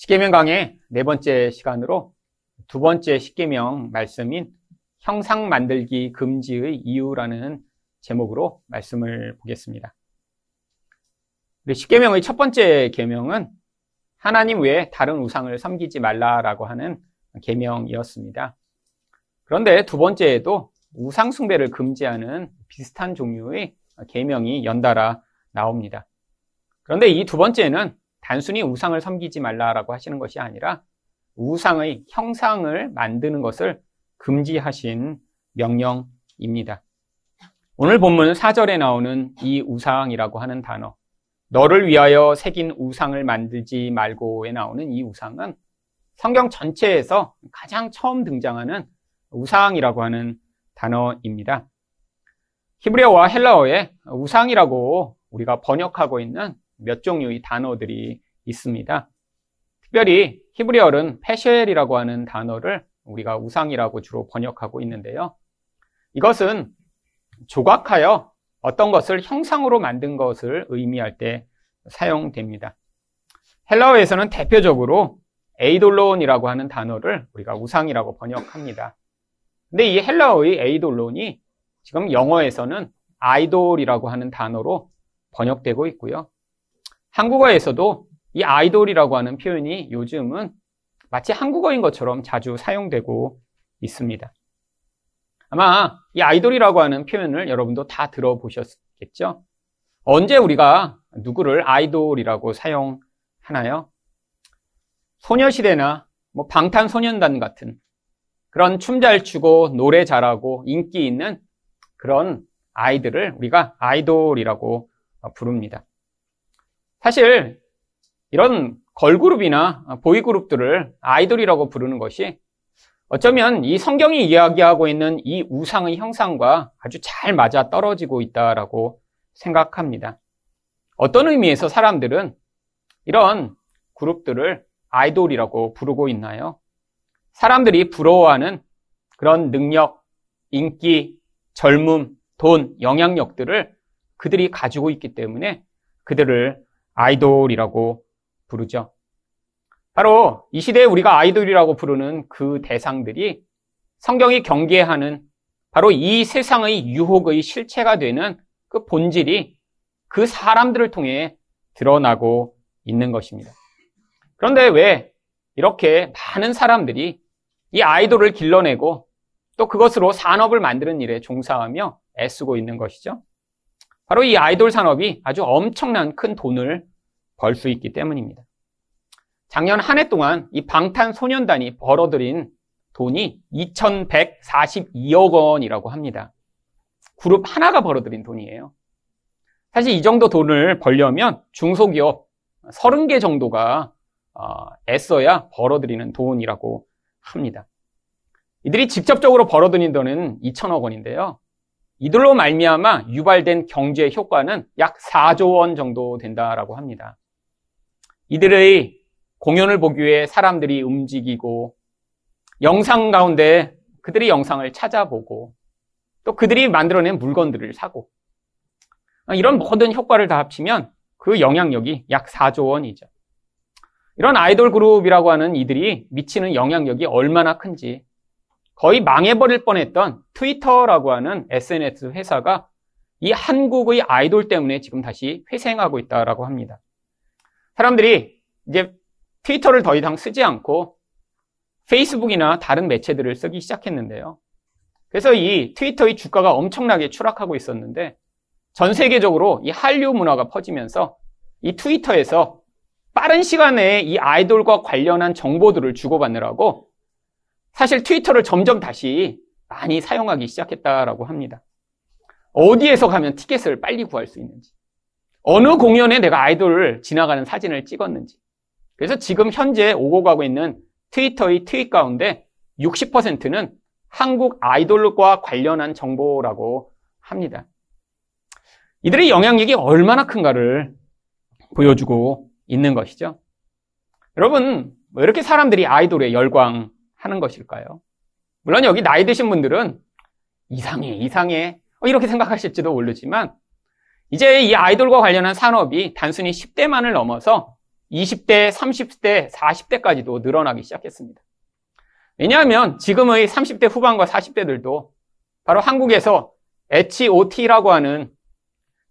십계명 강의 네 번째 시간으로 두 번째 십계명 말씀인 형상 만들기 금지의 이유라는 제목으로 말씀을 보겠습니다. 십계명의 첫 번째 계명은 하나님 외에 다른 우상을 섬기지 말라라고 하는 계명이었습니다. 그런데 두 번째에도 우상 숭배를 금지하는 비슷한 종류의 계명이 연달아 나옵니다. 그런데 이 두 번째는 단순히 우상을 섬기지 말라라고 하시는 것이 아니라 우상의 형상을 만드는 것을 금지하신 명령입니다. 오늘 본문 4절에 나오는 이 우상이라고 하는 단어, 너를 위하여 새긴 우상을 만들지 말고에 나오는 이 우상은 성경 전체에서 가장 처음 등장하는 우상이라고 하는 단어입니다. 히브리어와 헬라어에 우상이라고 우리가 번역하고 있는 몇 종류의 단어들이 있습니다. 특별히 히브리어는 פסל이라고 하는 단어를 우리가 우상이라고 주로 번역하고 있는데요. 이것은 조각하여 어떤 것을 형상으로 만든 것을 의미할 때 사용됩니다. 헬라어에서는 대표적으로 εἴδωλον이라고 하는 단어를 우리가 우상이라고 번역합니다. 근데 이 헬라어의 에이돌론이 지금 영어에서는 아이돌이라고 하는 단어로 번역되고 있고요. 한국어에서도 이 아이돌이라고 하는 표현이 요즘은 마치 한국어인 것처럼 자주 사용되고 있습니다. 아마 이 아이돌이라고 하는 표현을 여러분도 다 들어보셨겠죠? 언제 우리가 누구를 아이돌이라고 사용하나요? 소녀시대나 뭐 방탄소년단 같은 그런 춤 잘 추고 노래 잘하고 인기 있는 그런 아이들을 우리가 아이돌이라고 부릅니다. 사실 이런 걸그룹이나 보이그룹들을 아이돌이라고 부르는 것이 어쩌면 이 성경이 이야기하고 있는 이 우상의 형상과 아주 잘 맞아 떨어지고 있다라고 생각합니다. 어떤 의미에서 사람들은 이런 그룹들을 아이돌이라고 부르고 있나요? 사람들이 부러워하는 그런 능력, 인기, 젊음, 돈, 영향력들을 그들이 가지고 있기 때문에 그들을 아이돌이라고 부르죠. 바로 이 시대에 우리가 아이돌이라고 부르는 그 대상들이 성경이 경계하는 바로 이 세상의 유혹의 실체가 되는 그 본질이 그 사람들을 통해 드러나고 있는 것입니다. 그런데 왜 이렇게 많은 사람들이 이 아이돌을 길러내고 또 그것으로 산업을 만드는 일에 종사하며 애쓰고 있는 것이죠? 바로 이 아이돌 산업이 아주 엄청난 큰 돈을 벌 수 있기 때문입니다. 작년 한 해 동안 이 방탄소년단이 벌어들인 돈이 2,142억 원이라고 합니다. 그룹 하나가 벌어들인 돈이에요. 사실 이 정도 돈을 벌려면 중소기업 30개 정도가 어, 애써야 벌어들이는 돈이라고 합니다. 이들이 직접적으로 벌어들인 돈은 2천억 원인데요. 이들로 말미암아 유발된 경제 효과는 약 4조 원 정도 된다라고 합니다. 이들의 공연을 보기 위해 사람들이 움직이고 영상 가운데 그들이 영상을 찾아보고 또 그들이 만들어낸 물건들을 사고 이런 모든 효과를 다 합치면 그 영향력이 약 4조 원이죠. 이런 아이돌 그룹이라고 하는 이들이 미치는 영향력이 얼마나 큰지 거의 망해버릴 뻔했던 트위터라고 하는 SNS 회사가 이 한국의 아이돌 때문에 지금 다시 회생하고 있다라고 합니다. 사람들이 이제 트위터를 더 이상 쓰지 않고 페이스북이나 다른 매체들을 쓰기 시작했는데요. 그래서 이 트위터의 주가가 엄청나게 추락하고 있었는데 전 세계적으로 이 한류 문화가 퍼지면서 이 트위터에서 빠른 시간 내에 이 아이돌과 관련한 정보들을 주고받느라고 사실 트위터를 점점 다시 많이 사용하기 시작했다라고 합니다. 어디에서 가면 티켓을 빨리 구할 수 있는지, 어느 공연에 내가 아이돌을 지나가는 사진을 찍었는지, 그래서 지금 현재 오고 가고 있는 트위터의 트윗 가운데 60%는 한국 아이돌과 관련한 정보라고 합니다. 이들의 영향력이 얼마나 큰가를 보여주고 있는 것이죠. 여러분, 왜 이렇게 사람들이 아이돌에 열광하는 것일까요? 물론 여기 나이 드신 분들은 이상해, 이상해. 어, 이렇게 생각하실지도 모르지만, 이제 이 아이돌과 관련한 산업이 단순히 10대만을 넘어서 20대, 30대, 40대까지도 늘어나기 시작했습니다. 왜냐하면 지금의 30대 후반과 40대들도 바로 한국에서 H.O.T라고 하는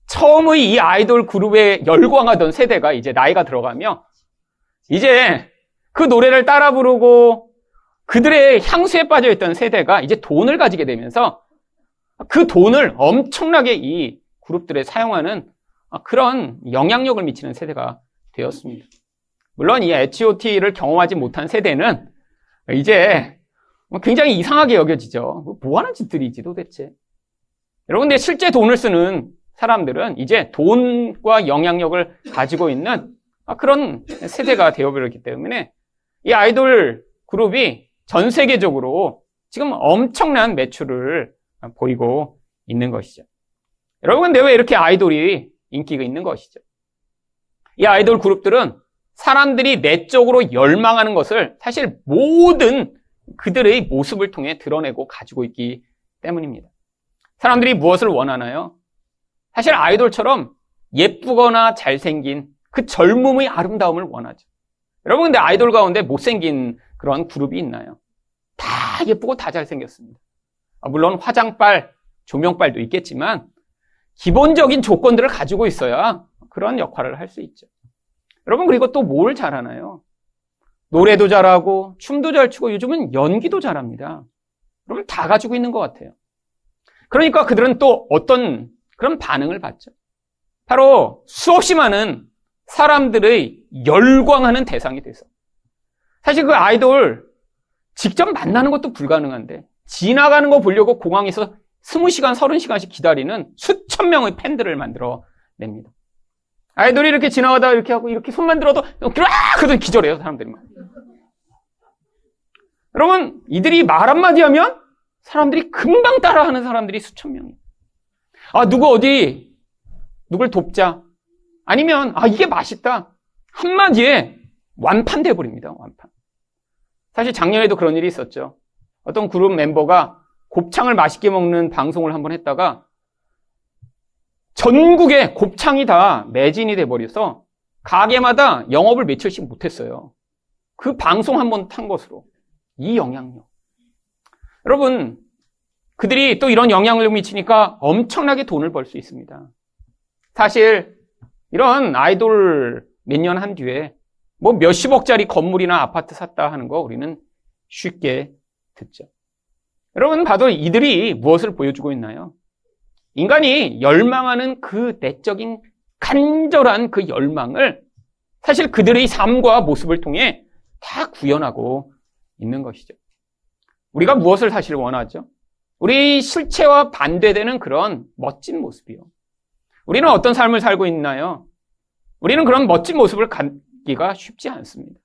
처음의 이 아이돌 그룹에 열광하던 세대가 이제 나이가 들어가며 이제 그 노래를 따라 부르고 그들의 향수에 빠져 있던 세대가 이제 돈을 가지게 되면서 그 돈을 엄청나게 이 그룹들에 사용하는 그런 영향력을 미치는 세대가 되었습니다. 물론 이 H.O.T를 경험하지 못한 세대는 이제 굉장히 이상하게 여겨지죠. 뭐 하는 짓들이지 도대체. 여러분, 근데 실제 돈을 쓰는 사람들은 이제 돈과 영향력을 가지고 있는 그런 세대가 되어버렸기 때문에 이 아이돌 그룹이 전 세계적으로 지금 엄청난 매출을 보이고 있는 것이죠. 여러분, 근데 왜 이렇게 아이돌이 인기가 있는 것이죠? 이 아이돌 그룹들은 사람들이 내적으로 열망하는 것을 사실 모든 그들의 모습을 통해 드러내고 가지고 있기 때문입니다. 사람들이 무엇을 원하나요? 사실 아이돌처럼 예쁘거나 잘생긴 그 젊음의 아름다움을 원하죠. 여러분, 근데 아이돌 가운데 못생긴 그런 그룹이 있나요? 다 예쁘고 다 잘생겼습니다. 아, 물론 화장빨, 조명빨도 있겠지만 기본적인 조건들을 가지고 있어야 그런 역할을 할 수 있죠. 여러분, 그리고 또 뭘 잘하나요? 노래도 잘하고, 춤도 잘 추고, 요즘은 연기도 잘합니다. 여러분, 다 가지고 있는 것 같아요. 그러니까 그들은 또 어떤 그런 반응을 받죠. 바로 수없이 많은 사람들의 열광하는 대상이 돼서. 사실 그 아이돌 직접 만나는 것도 불가능한데, 지나가는 거 보려고 공항에서 20시간, 30시간씩 기다리는 수천 명의 팬들을 만들어 냅니다. 아이돌이 이렇게 지나가다 이렇게 하고 이렇게 손만 들어도 그러다 기절해요 사람들이. 여러분 이들이 말 한마디 하면 사람들이 금방 따라하는 사람들이 수천 명이에요. 아 누구 어디 누굴 돕자 아니면 아 이게 맛있다 한마디에 완판돼 버립니다 완판. 사실 작년에도 그런 일이 있었죠. 어떤 그룹 멤버가 곱창을 맛있게 먹는 방송을 한번 했다가 전국에 곱창이 다 매진이 돼버려서 가게마다 영업을 며칠씩 못했어요. 그 방송 한 번 탄 것으로. 이 영향력. 여러분, 그들이 또 이런 영향을 미치니까 엄청나게 돈을 벌 수 있습니다. 사실, 이런 아이돌 몇 년 한 뒤에 뭐 몇십억짜리 건물이나 아파트 샀다 하는 거 우리는 쉽게 듣죠. 여러분 봐도 이들이 무엇을 보여주고 있나요? 인간이 열망하는 그 내적인 간절한 그 열망을 사실 그들의 삶과 모습을 통해 다 구현하고 있는 것이죠. 우리가 무엇을 사실 원하죠? 우리 실체와 반대되는 그런 멋진 모습이요. 우리는 어떤 삶을 살고 있나요? 우리는 그런 멋진 모습을 갖기가 쉽지 않습니다.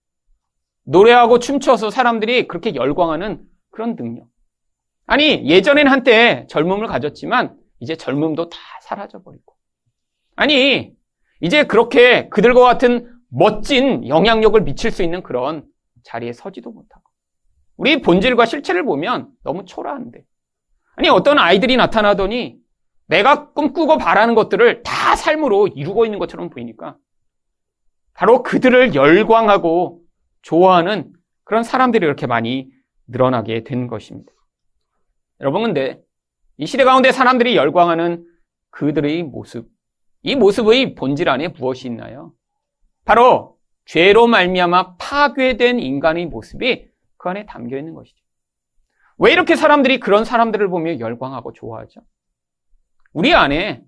노래하고 춤춰서 사람들이 그렇게 열광하는 그런 능력. 아니, 예전엔 한때 젊음을 가졌지만 이제 젊음도 다 사라져버리고. 아니, 이제 그렇게 그들과 같은 멋진 영향력을 미칠 수 있는 그런 자리에 서지도 못하고. 우리 본질과 실체를 보면 너무 초라한데. 아니, 어떤 아이들이 나타나더니 내가 꿈꾸고 바라는 것들을 다 삶으로 이루고 있는 것처럼 보이니까 바로 그들을 열광하고 좋아하는 그런 사람들이 이렇게 많이 늘어나게 된 것입니다. 여러분, 근데 이 시대 가운데 사람들이 열광하는 그들의 모습, 이 모습의 본질 안에 무엇이 있나요? 바로 죄로 말미암아 파괴된 인간의 모습이 그 안에 담겨 있는 것이죠. 왜 이렇게 사람들이 그런 사람들을 보며 열광하고 좋아하죠? 우리 안에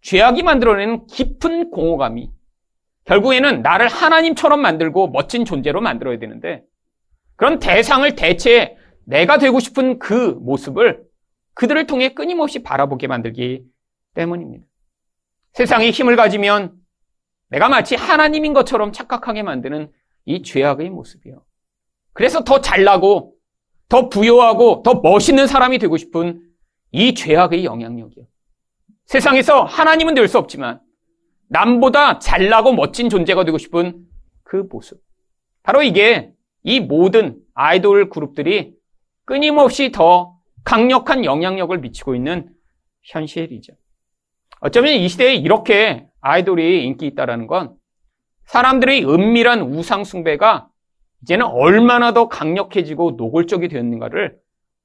죄악이 만들어내는 깊은 공허감이 결국에는 나를 하나님처럼 만들고 멋진 존재로 만들어야 되는데 그런 대상을 대체 내가 되고 싶은 그 모습을 그들을 통해 끊임없이 바라보게 만들기 때문입니다. 세상이 힘을 가지면 내가 마치 하나님인 것처럼 착각하게 만드는 이 죄악의 모습이요. 그래서 더 잘나고, 더 부여하고, 더 멋있는 사람이 되고 싶은 이 죄악의 영향력이요. 세상에서 하나님은 될 수 없지만, 남보다 잘나고 멋진 존재가 되고 싶은 그 모습. 바로 이게 이 모든 아이돌 그룹들이 끊임없이 더 강력한 영향력을 미치고 있는 현실이죠. 어쩌면 이 시대에 이렇게 아이돌이 인기 있다라는 건 사람들의 은밀한 우상 숭배가 이제는 얼마나 더 강력해지고 노골적이 되었는가를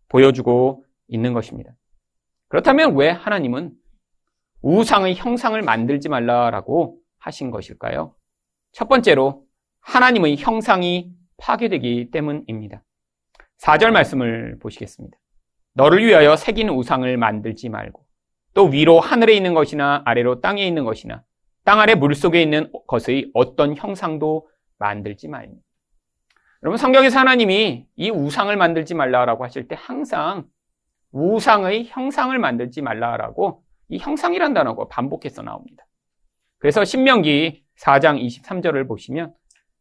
보여주고 있는 것입니다. 그렇다면 왜 하나님은 우상의 형상을 만들지 말라라고 하신 것일까요? 첫 번째로 하나님의 형상이 파괴되기 때문입니다. 4절 말씀을 보시겠습니다. 너를 위하여 새긴 우상을 만들지 말고 또 위로 하늘에 있는 것이나 아래로 땅에 있는 것이나 땅 아래 물 속에 있는 것의 어떤 형상도 만들지 말며 여러분 성경에서 하나님이 이 우상을 만들지 말라라고 하실 때 항상 우상의 형상을 만들지 말라라고 이 형상이란 단어가 반복해서 나옵니다. 그래서 신명기 4장 23절을 보시면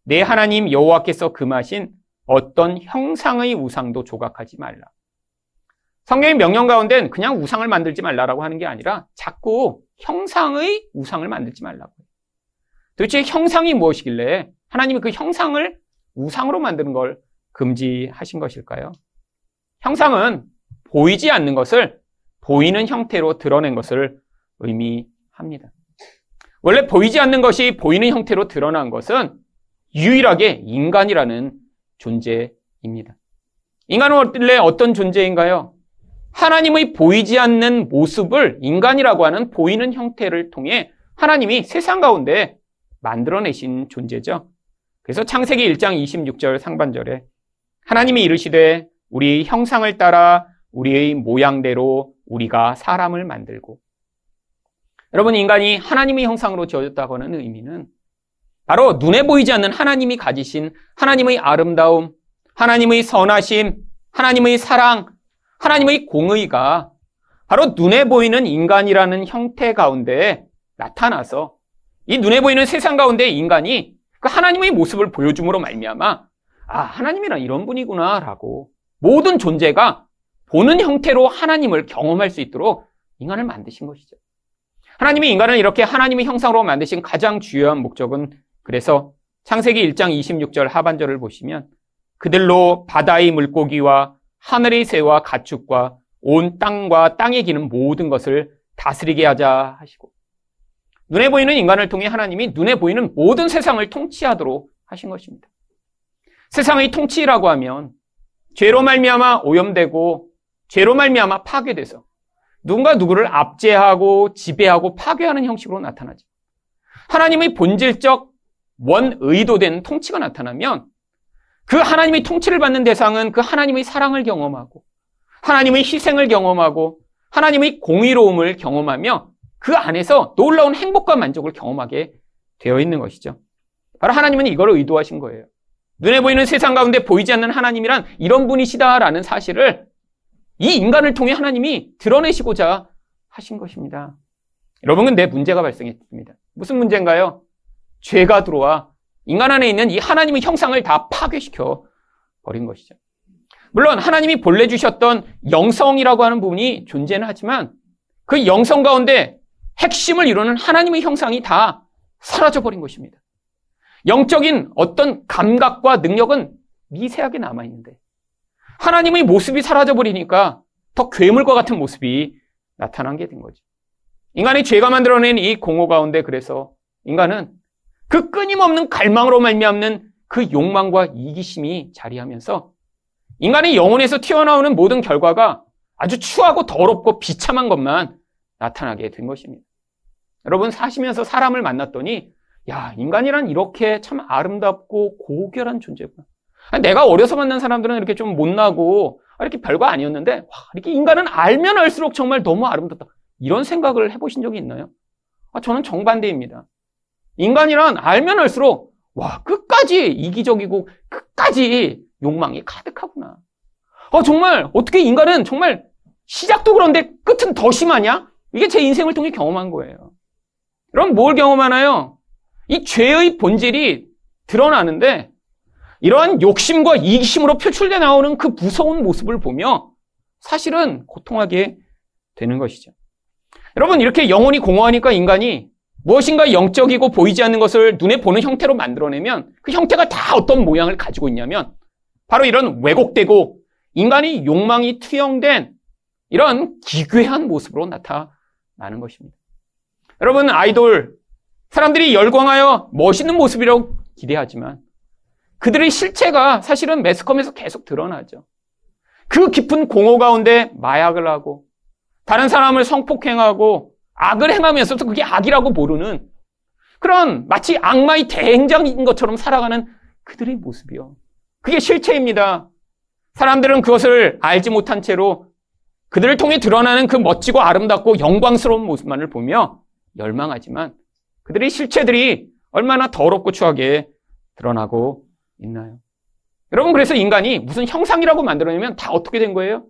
내 하나님 여호와께서 금하신 어떤 형상의 우상도 조각하지 말라. 성경의 명령 가운데는 그냥 우상을 만들지 말라라고 하는 게 아니라 자꾸 형상의 우상을 만들지 말라고. 도대체 형상이 무엇이길래 하나님이 그 형상을 우상으로 만드는 걸 금지하신 것일까요? 형상은 보이지 않는 것을 보이는 형태로 드러낸 것을 의미합니다. 원래 보이지 않는 것이 보이는 형태로 드러난 것은 유일하게 인간이라는 존재입니다. 인간은 원래 어떤 존재인가요? 하나님의 보이지 않는 모습을 인간이라고 하는 보이는 형태를 통해 하나님이 세상 가운데 만들어내신 존재죠. 그래서 창세기 1장 26절 상반절에 하나님이 이르시되 우리 형상을 따라 우리의 모양대로 우리가 사람을 만들고 여러분 인간이 하나님의 형상으로 지어졌다고 하는 의미는 바로 눈에 보이지 않는 하나님이 가지신 하나님의 아름다움, 하나님의 선하심, 하나님의 사랑, 하나님의 공의가 바로 눈에 보이는 인간이라는 형태 가운데 나타나서 이 눈에 보이는 세상 가운데 인간이 그 하나님의 모습을 보여줌으로 말미암아 아 하나님이란 이런 분이구나라고 모든 존재가 보는 형태로 하나님을 경험할 수 있도록 인간을 만드신 것이죠. 하나님이 인간을 이렇게 하나님의 형상으로 만드신 가장 주요한 목적은 그래서 창세기 1장 26절 하반절을 보시면 그들로 바다의 물고기와 하늘의 새와 가축과 온 땅과 땅에 기는 모든 것을 다스리게 하자 하시고 눈에 보이는 인간을 통해 하나님이 눈에 보이는 모든 세상을 통치하도록 하신 것입니다. 세상의 통치라고 하면 죄로 말미암아 오염되고 죄로 말미암아 파괴돼서 누군가 누구를 압제하고 지배하고 파괴하는 형식으로 나타나죠. 하나님의 본질적 원 의도된 통치가 나타나면 그 하나님의 통치를 받는 대상은 그 하나님의 사랑을 경험하고 하나님의 희생을 경험하고 하나님의 공의로움을 경험하며 그 안에서 놀라운 행복과 만족을 경험하게 되어 있는 것이죠. 바로 하나님은 이걸 의도하신 거예요. 눈에 보이는 세상 가운데 보이지 않는 하나님이란 이런 분이시다라는 사실을 이 인간을 통해 하나님이 드러내시고자 하신 것입니다. 여러분, 근데 문제가 발생했습니다. 무슨 문제인가요? 죄가 들어와 인간 안에 있는 이 하나님의 형상을 다 파괴시켜 버린 것이죠. 물론 하나님이 본래 주셨던 영성이라고 하는 부분이 존재는 하지만 그 영성 가운데 핵심을 이루는 하나님의 형상이 다 사라져 버린 것입니다. 영적인 어떤 감각과 능력은 미세하게 남아 있는데 하나님의 모습이 사라져 버리니까 더 괴물과 같은 모습이 나타난 게 된 거죠. 인간이 죄가 만들어낸 이 공허 가운데 그래서 인간은 그 끊임없는 갈망으로 말미암는 그 욕망과 이기심이 자리하면서 인간의 영혼에서 튀어나오는 모든 결과가 아주 추하고 더럽고 비참한 것만 나타나게 된 것입니다. 여러분 사시면서 사람을 만났더니 야 인간이란 이렇게 참 아름답고 고결한 존재구나. 내가 어려서 만난 사람들은 이렇게 좀 못나고 이렇게 별거 아니었는데 와, 이렇게 인간은 알면 알수록 정말 너무 아름답다. 이런 생각을 해보신 적이 있나요? 아, 저는 정반대입니다. 인간이란 알면 알수록 와 끝까지 이기적이고 끝까지 욕망이 가득하구나. 어 정말 어떻게 인간은 정말 시작도 그런데 끝은 더 심하냐? 이게 제 인생을 통해 경험한 거예요. 그럼 뭘 경험하나요? 이 죄의 본질이 드러나는데 이러한 욕심과 이기심으로 표출돼 나오는 그 무서운 모습을 보며 사실은 고통하게 되는 것이죠. 여러분 이렇게 영혼이 공허하니까 인간이 무엇인가 영적이고 보이지 않는 것을 눈에 보는 형태로 만들어내면 그 형태가 다 어떤 모양을 가지고 있냐면 바로 이런 왜곡되고 인간이 욕망이 투영된 이런 기괴한 모습으로 나타나는 것입니다. 여러분 아이돌 사람들이 열광하여 멋있는 모습이라고 기대하지만 그들의 실체가 사실은 매스컴에서 계속 드러나죠. 그 깊은 공허 가운데 마약을 하고 다른 사람을 성폭행하고 악을 행하면서도 그게 악이라고 모르는 그런 마치 악마의 대행장인 것처럼 살아가는 그들의 모습이요. 그게 실체입니다. 사람들은 그것을 알지 못한 채로 그들을 통해 드러나는 그 멋지고 아름답고 영광스러운 모습만을 보며 열망하지만 그들의 실체들이 얼마나 더럽고 추하게 드러나고 있나요? 여러분, 그래서 인간이 무슨 형상이라고 만들어내면 다 어떻게 된 거예요?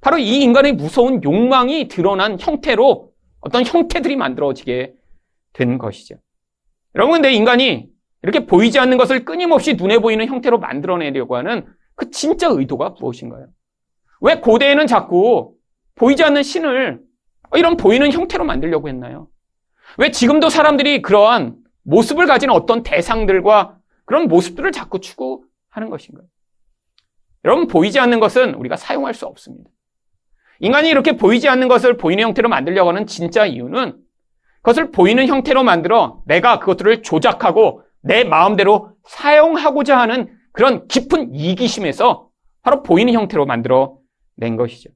바로 이 인간의 무서운 욕망이 드러난 형태로 어떤 형태들이 만들어지게 된 것이죠. 여러분, 근데 인간이 이렇게 보이지 않는 것을 끊임없이 눈에 보이는 형태로 만들어내려고 하는 그 진짜 의도가 무엇인가요? 왜 고대에는 자꾸 보이지 않는 신을 이런 보이는 형태로 만들려고 했나요? 왜 지금도 사람들이 그러한 모습을 가진 어떤 대상들과 그런 모습들을 자꾸 추구하는 것인가요? 여러분, 보이지 않는 것은 우리가 사용할 수 없습니다. 인간이 이렇게 보이지 않는 것을 보이는 형태로 만들려고 하는 진짜 이유는 그것을 보이는 형태로 만들어 내가 그것들을 조작하고 내 마음대로 사용하고자 하는 그런 깊은 이기심에서 바로 보이는 형태로 만들어 낸 것이죠.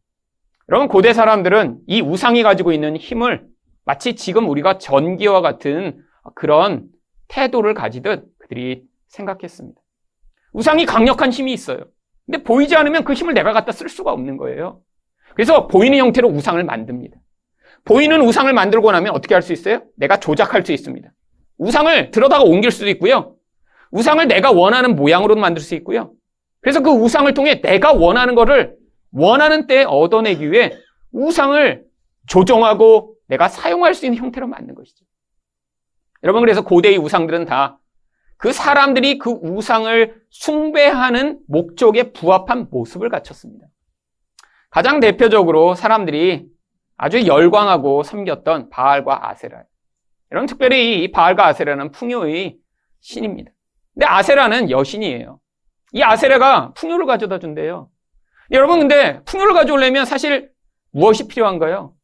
여러분, 고대 사람들은 이 우상이 가지고 있는 힘을 마치 지금 우리가 전기와 같은 그런 태도를 가지듯 그들이 생각했습니다. 우상이 강력한 힘이 있어요. 근데 보이지 않으면 그 힘을 내가 갖다 쓸 수가 없는 거예요. 그래서 보이는 형태로 우상을 만듭니다. 보이는 우상을 만들고 나면 어떻게 할 수 있어요? 내가 조작할 수 있습니다. 우상을 들어다가 옮길 수도 있고요. 우상을 내가 원하는 모양으로 만들 수 있고요. 그래서 그 우상을 통해 내가 원하는 것을 원하는 때에 얻어내기 위해 우상을 조정하고 내가 사용할 수 있는 형태로 만든 것이죠. 여러분, 그래서 고대의 우상들은 다 그 사람들이 그 우상을 숭배하는 목적에 부합한 모습을 갖췄습니다. 가장 대표적으로 사람들이 아주 열광하고 섬겼던 바알과 아세라. 이런 특별히 이 바알과 아세라는 풍요의 신입니다. 근데 아세라는 여신이에요. 이 아세라가 풍요를 가져다 준대요. 여러분 근데 풍요를 가져오려면 사실 무엇이 필요한가요?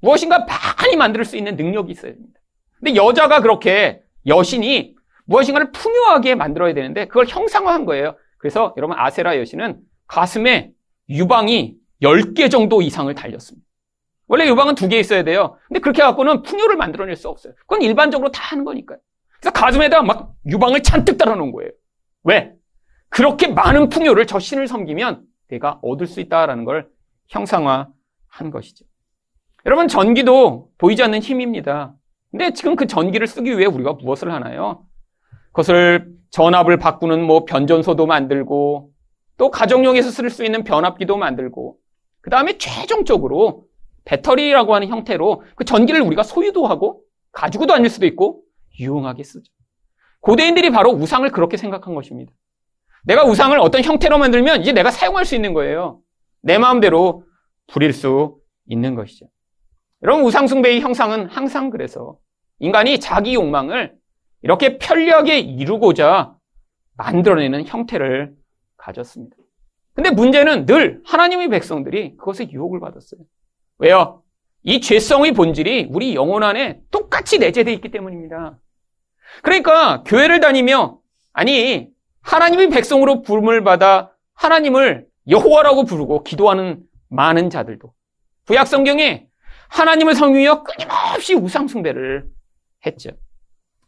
무엇인가 많이 만들 수 있는 능력이 있어야 됩니다. 근데 여자가 그렇게 여신이 무엇인가를 풍요하게 만들어야 되는데 그걸 형상화한 거예요. 그래서 여러분 아세라 여신은 가슴에 유방이 10개 정도 이상을 달렸습니다. 원래 유방은 두 개 있어야 돼요. 근데 그렇게 해갖고는 풍요를 만들어낼 수 없어요. 그건 일반적으로 다 하는 거니까요. 그래서 가슴에다 막 유방을 잔뜩 달아놓은 거예요. 왜? 그렇게 많은 풍요를 저 신을 섬기면 내가 얻을 수 있다라는 걸 형상화한 것이죠. 여러분, 전기도 보이지 않는 힘입니다. 근데 지금 그 전기를 쓰기 위해 우리가 무엇을 하나요? 그것을 전압을 바꾸는 뭐 변전소도 만들고 또 가정용에서 쓸 수 있는 변압기도 만들고 그 다음에 최종적으로 배터리라고 하는 형태로 그 전기를 우리가 소유도 하고 가지고도 다닐 수도 있고 유용하게 쓰죠. 고대인들이 바로 우상을 그렇게 생각한 것입니다. 내가 우상을 어떤 형태로 만들면 이제 내가 사용할 수 있는 거예요. 내 마음대로 부릴 수 있는 것이죠. 여러분 우상숭배의 형상은 항상 그래서 인간이 자기 욕망을 이렇게 편리하게 이루고자 만들어내는 형태를 가졌습니다. 근데 문제는 늘 하나님의 백성들이 그것에 유혹을 받았어요. 왜요? 이 죄성의 본질이 우리 영혼 안에 똑같이 내재되어 있기 때문입니다. 그러니까 교회를 다니며 아니 하나님의 백성으로 부름을 받아 하나님을 여호와라고 부르고 기도하는 많은 자들도 구약 성경에 하나님을 섬기며 끊임없이 우상 숭배를 했죠.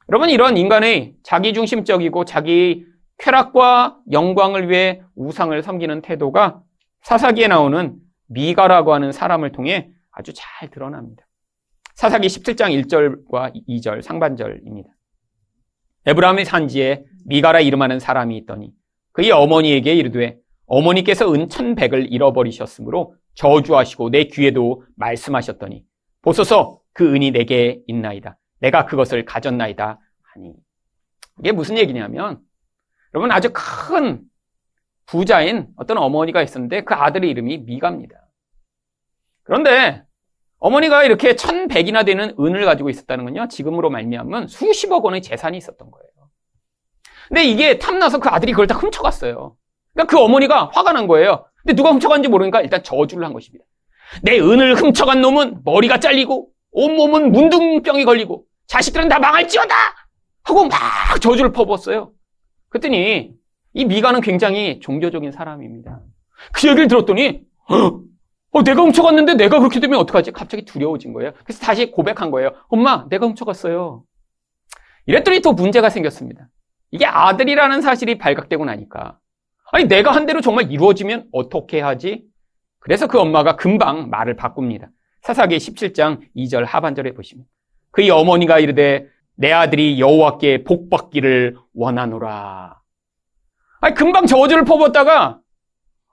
여러분 이런 인간의 자기중심적이고 자기 쾌락과 영광을 위해 우상을 섬기는 태도가 사사기에 나오는 미가라고 하는 사람을 통해 아주 잘 드러납니다. 사사기 17장 1절과 2절 상반절입니다. 에브라함의 산지에 미가라 이름하는 사람이 있더니 그의 어머니에게 이르되 어머니께서 은 천백을 잃어버리셨으므로 저주하시고 내 귀에도 말씀하셨더니 보소서 그 은이 내게 있나이다. 내가 그것을 가졌나이다 하니 이게 무슨 얘기냐면 여러분 아주 큰 부자인 어떤 어머니가 있었는데 그 아들의 이름이 미가입니다. 그런데 어머니가 이렇게 천백이나 되는 은을 가지고 있었다는 건요. 지금으로 말미암은 수십억 원의 재산이 있었던 거예요. 근데 이게 탐나서 그 아들이 그걸 다 훔쳐갔어요. 그러니까 그 어머니가 화가 난 거예요. 근데 누가 훔쳐간지 모르니까 일단 저주를 한 것입니다. 내 은을 훔쳐간 놈은 머리가 잘리고 온몸은 문둥병이 걸리고 자식들은 다 망할지어다! 하고 막 저주를 퍼부었어요. 그랬더니 이 미가는 굉장히 종교적인 사람입니다. 그 얘기를 들었더니 어, 내가 훔쳐갔는데 내가 그렇게 되면 어떡하지? 갑자기 두려워진 거예요. 그래서 다시 고백한 거예요. 엄마, 내가 훔쳐갔어요. 이랬더니 또 문제가 생겼습니다. 이게 아들이라는 사실이 발각되고 나니까 아니 내가 한 대로 정말 이루어지면 어떻게 하지? 그래서 그 엄마가 금방 말을 바꿉니다. 사사기 17장 2절 하반절에 보시면 그의 어머니가 이르되 내 아들이 여호와께 복 받기를 원하노라. 아니 금방 저주를 퍼붓다가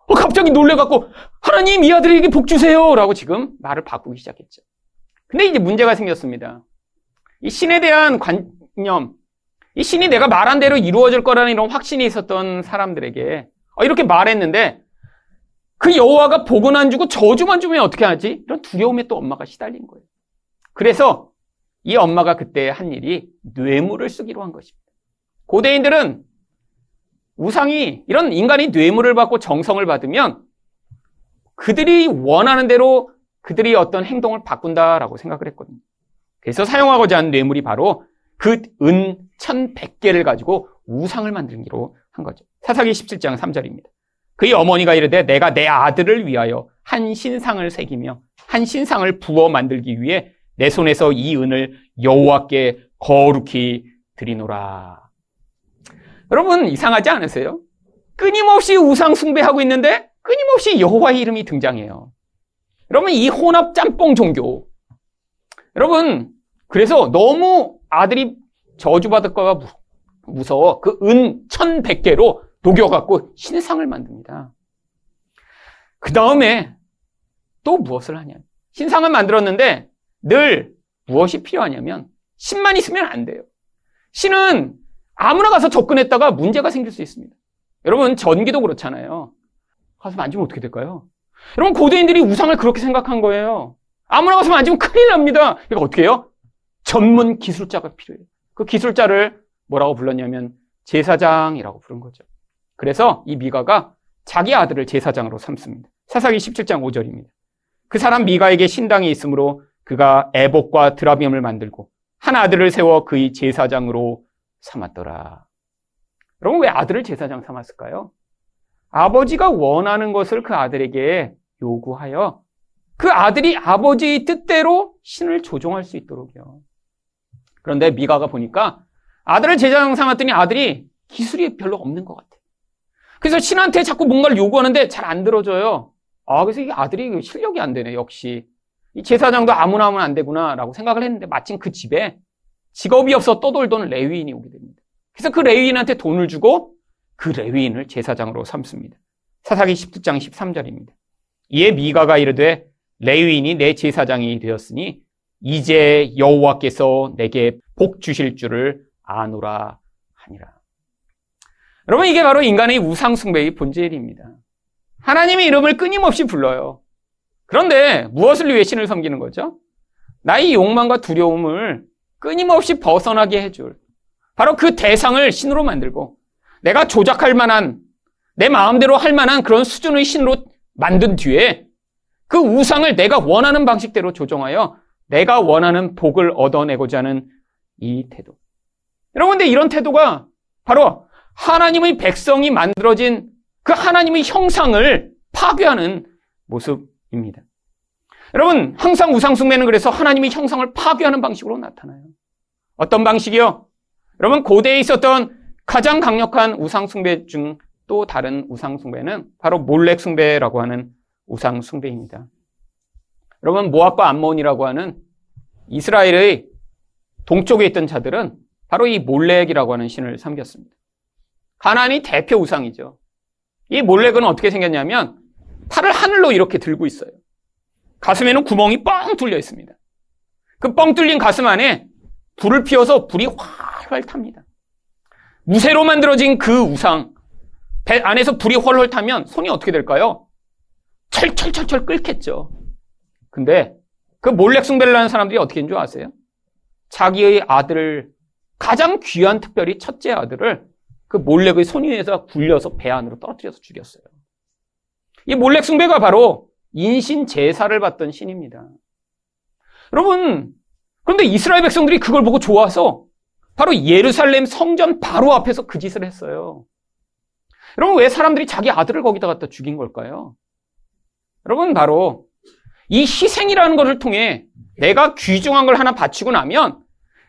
어, 갑자기 놀래갖고 하나님 이 아들에게 복 주세요라고 지금 말을 바꾸기 시작했죠. 근데 이제 문제가 생겼습니다. 이 신에 대한 관념, 이 신이 내가 말한 대로 이루어질 거라는 이런 확신이 있었던 사람들에게 어, 이렇게 말했는데 그 여호와가 복은 안 주고 저주만 주면 어떻게 하지? 이런 두려움에 또 엄마가 시달린 거예요. 그래서 이 엄마가 그때 한 일이 뇌물을 쓰기로 한 것입니다. 고대인들은 우상이 이런 인간이 뇌물을 받고 정성을 받으면 그들이 원하는 대로 그들이 어떤 행동을 바꾼다라고 생각을 했거든요. 그래서 사용하고자 한 뇌물이 바로 그 은 1100개를 가지고 우상을 만들기로 한 거죠. 사사기 17장 3절입니다. 그의 어머니가 이르되 내가 내 아들을 위하여 한 신상을 새기며 한 신상을 부어 만들기 위해 내 손에서 이 은을 여호와께 거룩히 드리노라. 여러분 이상하지 않으세요? 끊임없이 우상 숭배하고 있는데 끊임없이 여호와의 이름이 등장해요. 여러분 이 혼합 짬뽕 종교. 여러분 그래서 너무 아들이 저주받을까봐 무서워 그 은 1100개로 녹여갖고 신상을 만듭니다. 그 다음에 또 무엇을 하냐. 신상을 만들었는데 늘 무엇이 필요하냐면 신만 있으면 안 돼요. 신은 아무나 가서 접근했다가 문제가 생길 수 있습니다. 여러분 전기도 그렇잖아요. 가서 만지면 어떻게 될까요? 여러분 고대인들이 우상을 그렇게 생각한 거예요. 아무나 가서 만지면 큰일 납니다. 그러니까 어떻게 해요? 전문 기술자가 필요해요. 그 기술자를 뭐라고 불렀냐면 제사장이라고 부른 거죠. 그래서 이 미가가 자기 아들을 제사장으로 삼습니다. 사사기 17장 5절입니다. 그 사람 미가에게 신당이 있으므로 그가 애복과 드라비움을 만들고 한 아들을 세워 그의 제사장으로 삼았더라. 여러분 왜 아들을 제사장 삼았을까요? 아버지가 원하는 것을 그 아들에게 요구하여 그 아들이 아버지의 뜻대로 신을 조종할 수 있도록요. 그런데 미가가 보니까 아들을 제사장 삼았더니 아들이 기술이 별로 없는 것 같아요. 그래서 신한테 자꾸 뭔가를 요구하는데 잘 안 들어줘요. 아, 그래서 이 아들이 실력이 안 되네, 역시. 이 제사장도 아무나 하면 안 되구나라고 생각을 했는데 마침 그 집에 직업이 없어 떠돌던 레위인이 오게 됩니다. 그래서 그 레위인한테 돈을 주고 그 레위인을 제사장으로 삼습니다. 사사기 17장 13절입니다. 이에 미가가 이르되 레위인이 내 제사장이 되었으니 이제 여호와께서 내게 복 주실 줄을 아노라 하니라. 여러분 이게 바로 인간의 우상 숭배의 본질입니다. 하나님의 이름을 끊임없이 불러요. 그런데 무엇을 위해 신을 섬기는 거죠? 나의 욕망과 두려움을 끊임없이 벗어나게 해줄 바로 그 대상을 신으로 만들고 내가 조작할 만한 내 마음대로 할 만한 그런 수준의 신으로 만든 뒤에 그 우상을 내가 원하는 방식대로 조정하여 내가 원하는 복을 얻어내고자 하는 이 태도. 여러분, 근데 이런 태도가 바로 하나님의 백성이 만들어진 그 하나님의 형상을 파괴하는 모습 입니다. 여러분, 항상 우상숭배는 그래서 하나님의 형상을 파괴하는 방식으로 나타나요. 어떤 방식이요? 여러분, 고대에 있었던 가장 강력한 우상숭배 중 또 다른 우상숭배는 바로 몰렉숭배라고 하는 우상숭배입니다. 여러분, 모압과 암몬이라고 하는 이스라엘의 동쪽에 있던 자들은 바로 이 몰렉이라고 하는 신을 섬겼습니다. 가나안이 대표 우상이죠. 이 몰렉은 어떻게 생겼냐면 팔을 하늘로 이렇게 들고 있어요. 가슴에는 구멍이 뻥 뚫려 있습니다. 그 뻥 뚫린 가슴 안에 불을 피워서 불이 활활 탑니다. 무쇠로 만들어진 그 우상, 배 안에서 불이 훨훨 타면 손이 어떻게 될까요? 철철철철 끓겠죠. 근데 그 몰렉 숭배를 하는 사람들이 어떻게 된 줄 아세요? 자기의 아들을 가장 귀한 특별히 첫째 아들을 그 몰렉의 손 위에서 굴려서 배 안으로 떨어뜨려서 죽였어요. 이 몰렉 숭배가 바로 인신 제사를 받던 신입니다. 여러분, 그런데 이스라엘 백성들이 그걸 보고 좋아서 바로 예루살렘 성전 바로 앞에서 그 짓을 했어요. 여러분, 왜 사람들이 자기 아들을 거기다 갖다 죽인 걸까요? 여러분, 바로 이 희생이라는 것을 통해 내가 귀중한 걸 하나 바치고 나면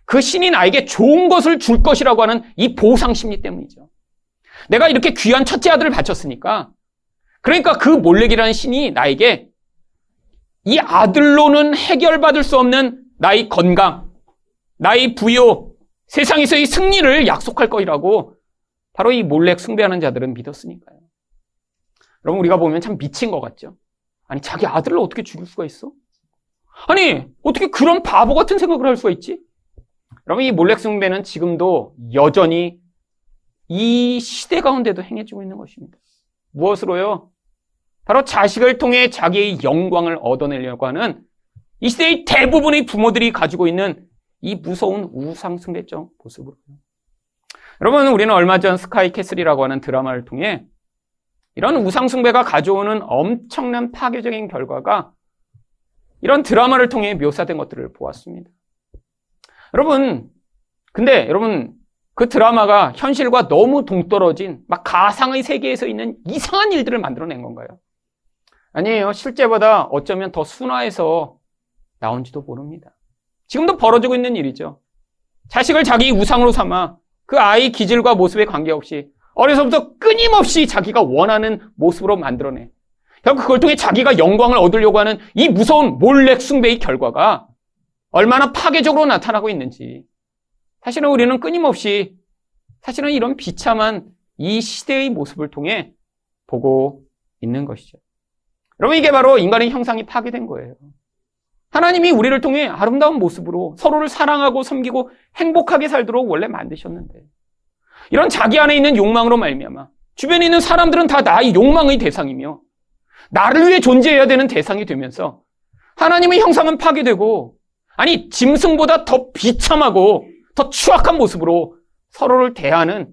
그 신이 나에게 좋은 것을 줄 것이라고 하는 이 보상 심리 때문이죠. 내가 이렇게 귀한 첫째 아들을 바쳤으니까 그러니까 그 몰렉이라는 신이 나에게 이 아들로는 해결받을 수 없는 나의 건강, 나의 부여, 세상에서의 승리를 약속할 거라고 바로 이 몰렉 숭배하는 자들은 믿었으니까요. 여러분 우리가 보면 참 미친 것 같죠? 아니 자기 아들을 어떻게 죽일 수가 있어? 아니 어떻게 그런 바보 같은 생각을 할 수가 있지? 여러분 이 몰렉 숭배는 지금도 여전히 이 시대 가운데도 행해지고 있는 것입니다. 무엇으로요? 바로 자식을 통해 자기의 영광을 얻어내려고 하는 이 시대의 대부분의 부모들이 가지고 있는 이 무서운 우상숭배적 모습으로요. 여러분, 우리는 얼마 전 스카이 캐슬이라고 하는 드라마를 통해 이런 우상숭배가 가져오는 엄청난 파괴적인 결과가 이런 드라마를 통해 묘사된 것들을 보았습니다. 여러분, 근데 여러분, 그 드라마가 현실과 너무 동떨어진 막 가상의 세계에서 있는 이상한 일들을 만들어낸 건가요? 아니에요. 실제보다 어쩌면 더 순화해서 나온지도 모릅니다. 지금도 벌어지고 있는 일이죠. 자식을 자기 우상으로 삼아 그 아이 기질과 모습에 관계없이 어려서부터 끊임없이 자기가 원하는 모습으로 만들어내. 결국 그걸 통해 자기가 영광을 얻으려고 하는 이 무서운 몰렉 숭배의 결과가 얼마나 파괴적으로 나타나고 있는지. 사실은 우리는 끊임없이 사실은 이런 비참한 이 시대의 모습을 통해 보고 있는 것이죠. 여러분 이게 바로 인간의 형상이 파괴된 거예요. 하나님이 우리를 통해 아름다운 모습으로 서로를 사랑하고 섬기고 행복하게 살도록 원래 만드셨는데 이런 자기 안에 있는 욕망으로 말미암아 주변에 있는 사람들은 다 나의 욕망의 대상이며 나를 위해 존재해야 되는 대상이 되면서 하나님의 형상은 파괴되고 아니 짐승보다 더 비참하고 더 추악한 모습으로 서로를 대하는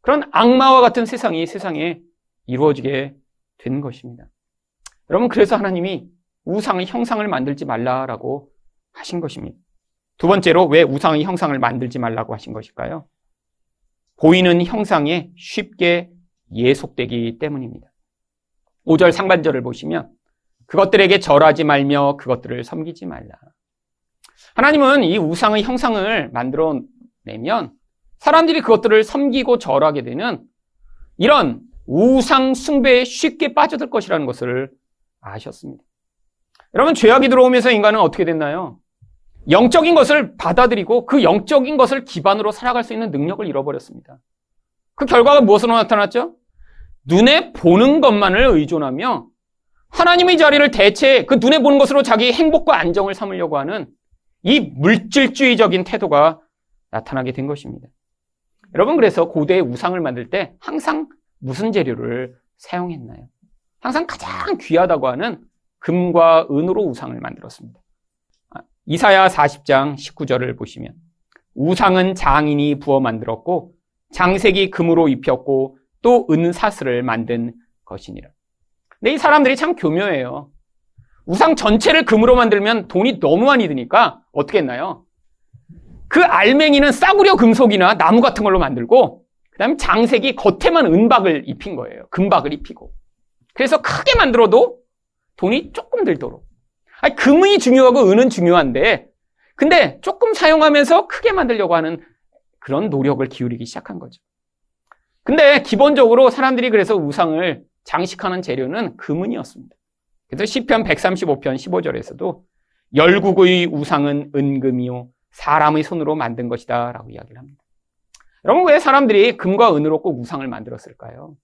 그런 악마와 같은 세상이 세상에 이루어지게 된 것입니다. 여러분 그래서 하나님이 우상의 형상을 만들지 말라라고 하신 것입니다. 두 번째로 왜 우상의 형상을 만들지 말라고 하신 것일까요? 보이는 형상에 쉽게 예속되기 때문입니다. 5절 상반절을 보시면 그것들에게 절하지 말며 그것들을 섬기지 말라. 하나님은 이 우상의 형상을 만들어 내면 사람들이 그것들을 섬기고 절하게 되는 이런 우상 숭배에 쉽게 빠져들 것이라는 것을 아셨습니다. 여러분, 죄악이 들어오면서 인간은 어떻게 됐나요? 영적인 것을 받아들이고 그 영적인 것을 기반으로 살아갈 수 있는 능력을 잃어버렸습니다. 그 결과가 무엇으로 나타났죠? 눈에 보는 것만을 의존하며 하나님의 자리를 대체 그 눈에 보는 것으로 자기 행복과 안정을 삼으려고 하는 이 물질주의적인 태도가 나타나게 된 것입니다. 여러분, 그래서 고대의 우상을 만들 때 항상 무슨 재료를 사용했나요? 항상 가장 귀하다고 하는 금과 은으로 우상을 만들었습니다. 아, 이사야 40장 19절을 보시면 우상은 장인이 부어 만들었고 장색이 금으로 입혔고 또 은사슬을 만든 것이니라. 근데 이 사람들이 참 교묘해요. 우상 전체를 금으로 만들면 돈이 너무 많이 드니까 어떻게 했나요? 그 알맹이는 싸구려 금속이나 나무 같은 걸로 만들고 그다음에 장색이 겉에만 은박을 입힌 거예요. 금박을 입히고. 그래서 크게 만들어도 돈이 조금 들도록. 아니, 금이 중요하고 은은 중요한데, 근데 조금 사용하면서 크게 만들려고 하는 그런 노력을 기울이기 시작한 거죠. 근데 기본적으로 사람들이 그래서 우상을 장식하는 재료는 금은이었습니다. 그래서 시편 135편 15절에서도 열국의 우상은 은금이요 사람의 손으로 만든 것이다 라고 이야기를 합니다. 여러분 왜 사람들이 금과 은으로 꼭 우상을 만들었을까요?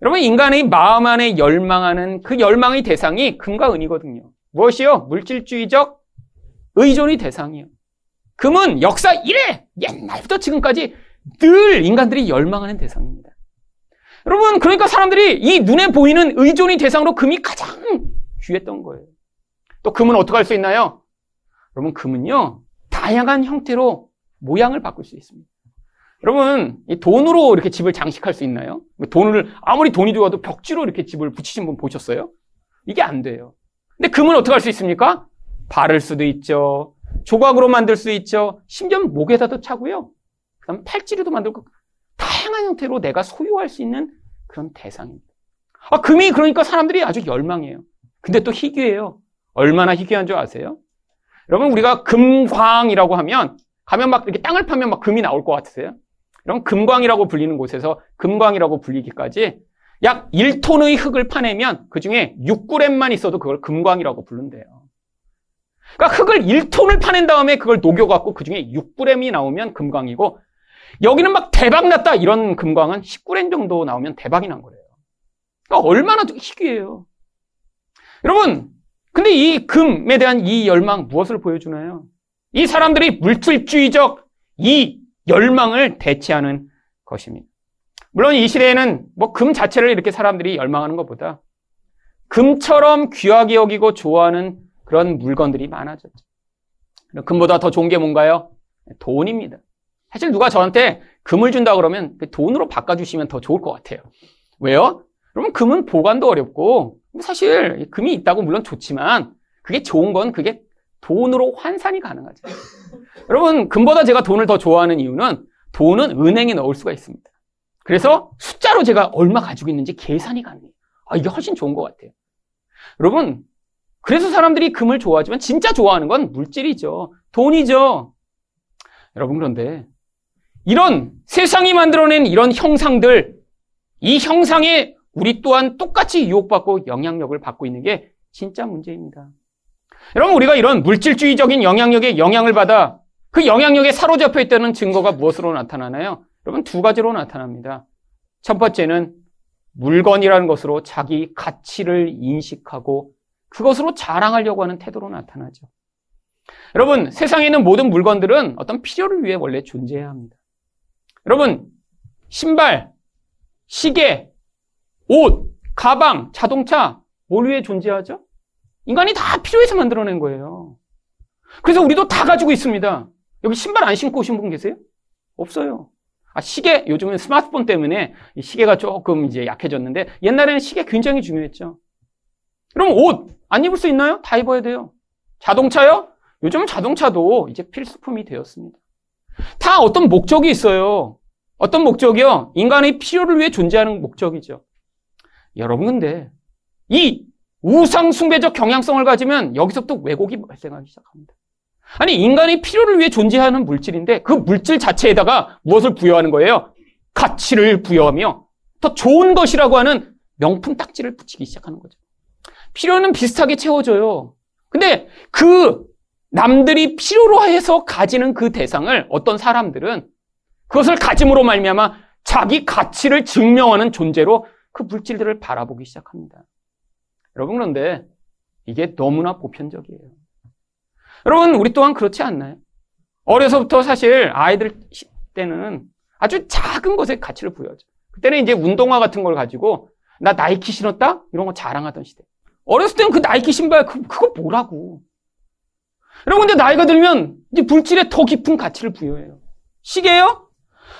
여러분, 인간의 마음 안에 열망하는 그 열망의 대상이 금과 은이거든요. 무엇이요? 물질주의적 의존의 대상이요. 금은 역사 이래! 옛날부터 지금까지 늘 인간들이 열망하는 대상입니다. 여러분, 그러니까 사람들이 이 눈에 보이는 의존의 대상으로 금이 가장 귀했던 거예요. 또 금은 어떻게 할 수 있나요? 여러분, 금은요, 다양한 형태로 모양을 바꿀 수 있습니다. 여러분, 이 돈으로 이렇게 집을 장식할 수 있나요? 돈을, 아무리 돈이 좋아도 벽지로 이렇게 집을 붙이신 분 보셨어요? 이게 안 돼요. 근데 금은 어떻게 할 수 있습니까? 바를 수도 있죠. 조각으로 만들 수 있죠. 심지어 목에다도 차고요. 그 다음 팔찌로도 만들고 다양한 형태로 내가 소유할 수 있는 그런 대상입니다. 아, 금이 그러니까 사람들이 아주 열망해요. 근데 또 희귀해요. 얼마나 희귀한 줄 아세요? 여러분, 우리가 금광이라고 하면, 가면 막 이렇게 땅을 파면 막 금이 나올 것 같으세요? 이런 금광이라고 불리는 곳에서 금광이라고 불리기까지 약 1톤의 흙을 파내면 그 중에 6g만 있어도 그걸 금광이라고 부른대요. 그러니까 흙을 1톤을 파낸 다음에 그걸 녹여갖고 그 중에 6g이 나오면 금광이고 여기는 막 대박 났다 이런 금광은 19g 정도 나오면 대박이 난 거예요. 그러니까 얼마나 희귀해요. 여러분, 근데 이 금에 대한 이 열망 무엇을 보여주나요? 이 사람들이 물질주의적 이 열망을 대체하는 것입니다. 물론 이 시대에는 뭐 금 자체를 이렇게 사람들이 열망하는 것보다 금처럼 귀하게 여기고 좋아하는 그런 물건들이 많아졌죠. 금보다 더 좋은 게 뭔가요? 돈입니다. 사실 누가 저한테 금을 준다 그러면 그 돈으로 바꿔주시면 더 좋을 것 같아요. 왜요? 그러면 금은 보관도 어렵고 사실 금이 있다고 물론 좋지만 그게 좋은 건 그게 돈으로 환산이 가능하죠. 여러분 금보다 제가 돈을 더 좋아하는 이유는 돈은 은행에 넣을 수가 있습니다. 그래서 숫자로 제가 얼마 가지고 있는지 계산이 가능해요. 아, 이게 훨씬 좋은 것 같아요. 여러분, 그래서 사람들이 금을 좋아하지만 진짜 좋아하는 건 물질이죠. 돈이죠. 여러분, 그런데 이런 세상이 만들어낸 이런 형상들, 이 형상에 우리 또한 똑같이 유혹받고 영향력을 받고 있는 게 진짜 문제입니다. 여러분, 우리가 이런 물질주의적인 영향력에 영향을 받아 그 영향력에 사로잡혀 있다는 증거가 무엇으로 나타나나요? 여러분 두 가지로 나타납니다. 첫 번째는 물건이라는 것으로 자기 가치를 인식하고 그것으로 자랑하려고 하는 태도로 나타나죠. 여러분, 세상에 있는 모든 물건들은 어떤 필요를 위해 원래 존재해야 합니다. 여러분, 신발, 시계, 옷, 가방, 자동차, 뭘 위해 존재하죠? 인간이 다 필요해서 만들어낸 거예요. 그래서 우리도 다 가지고 있습니다. 여기 신발 안 신고 오신 분 계세요? 없어요. 아, 시계, 요즘은 스마트폰 때문에 시계가 조금 이제 약해졌는데 옛날에는 시계 굉장히 중요했죠. 그럼 옷, 안 입을 수 있나요? 다 입어야 돼요. 자동차요? 요즘은 자동차도 이제 필수품이 되었습니다. 다 어떤 목적이 있어요. 어떤 목적이요? 인간의 필요를 위해 존재하는 목적이죠. 여러분, 근데 이 우상숭배적 경향성을 가지면 여기서부터 왜곡이 발생하기 시작합니다. 아니, 인간이 필요를 위해 존재하는 물질인데 그 물질 자체에다가 무엇을 부여하는 거예요? 가치를 부여하며 더 좋은 것이라고 하는 명품 딱지를 붙이기 시작하는 거죠. 필요는 비슷하게 채워져요. 근데 그 남들이 필요로 해서 가지는 그 대상을 어떤 사람들은 그것을 가짐으로 말미암아 자기 가치를 증명하는 존재로 그 물질들을 바라보기 시작합니다. 여러분 그런데 이게 너무나 보편적이에요. 여러분, 우리 또한 그렇지 않나요? 어려서부터 사실 아이들 때는 아주 작은 것에 가치를 부여하죠. 그때는 이제 운동화 같은 걸 가지고 나 나이키 신었다? 이런 거 자랑하던 시대. 어렸을 때는 그 나이키 신발, 그, 그거 뭐라고. 여러분, 근데 나이가 들면 이제 물질에 더 깊은 가치를 부여해요. 시계요?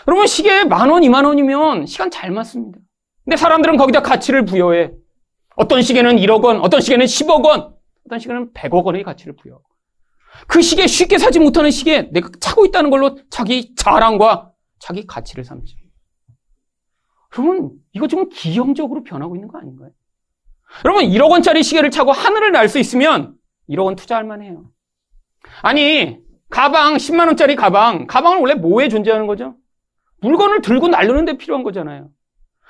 여러분, 시계에 만 원, 이만 원이면 시간 잘 맞습니다. 근데 사람들은 거기다 가치를 부여해. 어떤 시계는 1억 원, 어떤 시계는 10억 원, 어떤 시계는 100억 원의 가치를 부여하고. 그 시계 쉽게 사지 못하는 시계 내가 차고 있다는 걸로 자기 자랑과 자기 가치를 삼죠. 여러분, 이거 좀 기형적으로 변하고 있는 거 아닌가요? 여러분, 1억 원짜리 시계를 차고 하늘을 날 수 있으면 1억 원 투자할 만해요. 아니, 가방, 10만 원짜리 가방, 가방은 원래 뭐에 존재하는 거죠? 물건을 들고 날르는 데 필요한 거잖아요.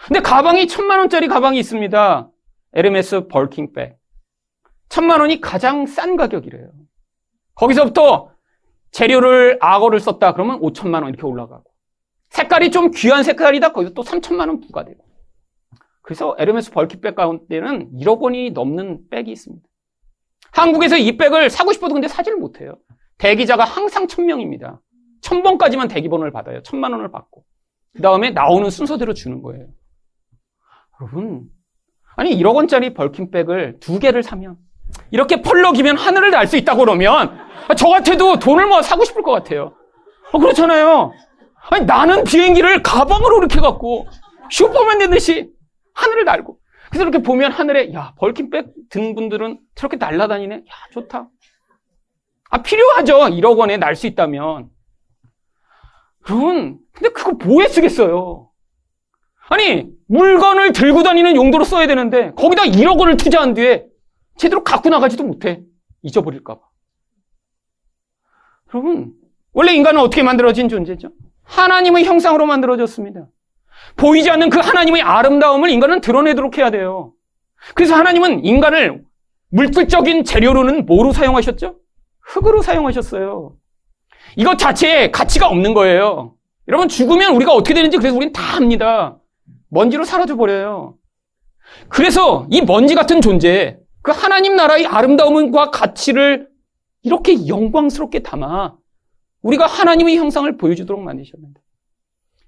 근데 가방이 천만 원짜리 가방이 있습니다. 에르메스 벌킹백. 천만 원이 가장 싼 가격이래요. 거기서부터 재료를 악어를 썼다 그러면 5천만 원 이렇게 올라가고 색깔이 좀 귀한 색깔이다 거기서 또 3천만 원 부과되고 그래서 에르메스 벌키백 가운데는 1억 원이 넘는 백이 있습니다. 한국에서 이 백을 사고 싶어도 근데 사지를 못해요. 대기자가 항상 1000명입니다. 1000번까지만 대기번호를 받아요. 1000만 원을 받고. 그 다음에 나오는 순서대로 주는 거예요. 여러분, 아니 1억 원짜리 벌킨백을 두 개를 사면 이렇게 펄럭이면 하늘을 날 수 있다고 그러면 아, 저 같아도 돈을 모아 사고 싶을 것 같아요. 어, 그렇잖아요. 아니, 나는 비행기를 가방으로 이렇게 갖고 슈퍼맨 되듯이 하늘을 날고. 그래서 이렇게 보면 하늘에, 야, 벌킨백 든 분들은 저렇게 날아다니네? 야, 좋다. 아, 필요하죠. 1억 원에 날 수 있다면. 여러분, 근데 그거 뭐에 쓰겠어요? 아니, 물건을 들고 다니는 용도로 써야 되는데, 거기다 1억 원을 투자한 뒤에 제대로 갖고 나가지도 못해. 잊어버릴까 봐. 여러분, 원래 인간은 어떻게 만들어진 존재죠? 하나님의 형상으로 만들어졌습니다. 보이지 않는 그 하나님의 아름다움을 인간은 드러내도록 해야 돼요. 그래서 하나님은 인간을 물질적인 재료로는 뭐로 사용하셨죠? 흙으로 사용하셨어요. 이것 자체에 가치가 없는 거예요. 여러분 죽으면 우리가 어떻게 되는지 그래서 우리는 다 압니다. 먼지로 사라져 버려요. 그래서 이 먼지 같은 존재, 그 하나님 나라의 아름다움과 가치를 이렇게 영광스럽게 담아 우리가 하나님의 형상을 보여주도록 만드셨는데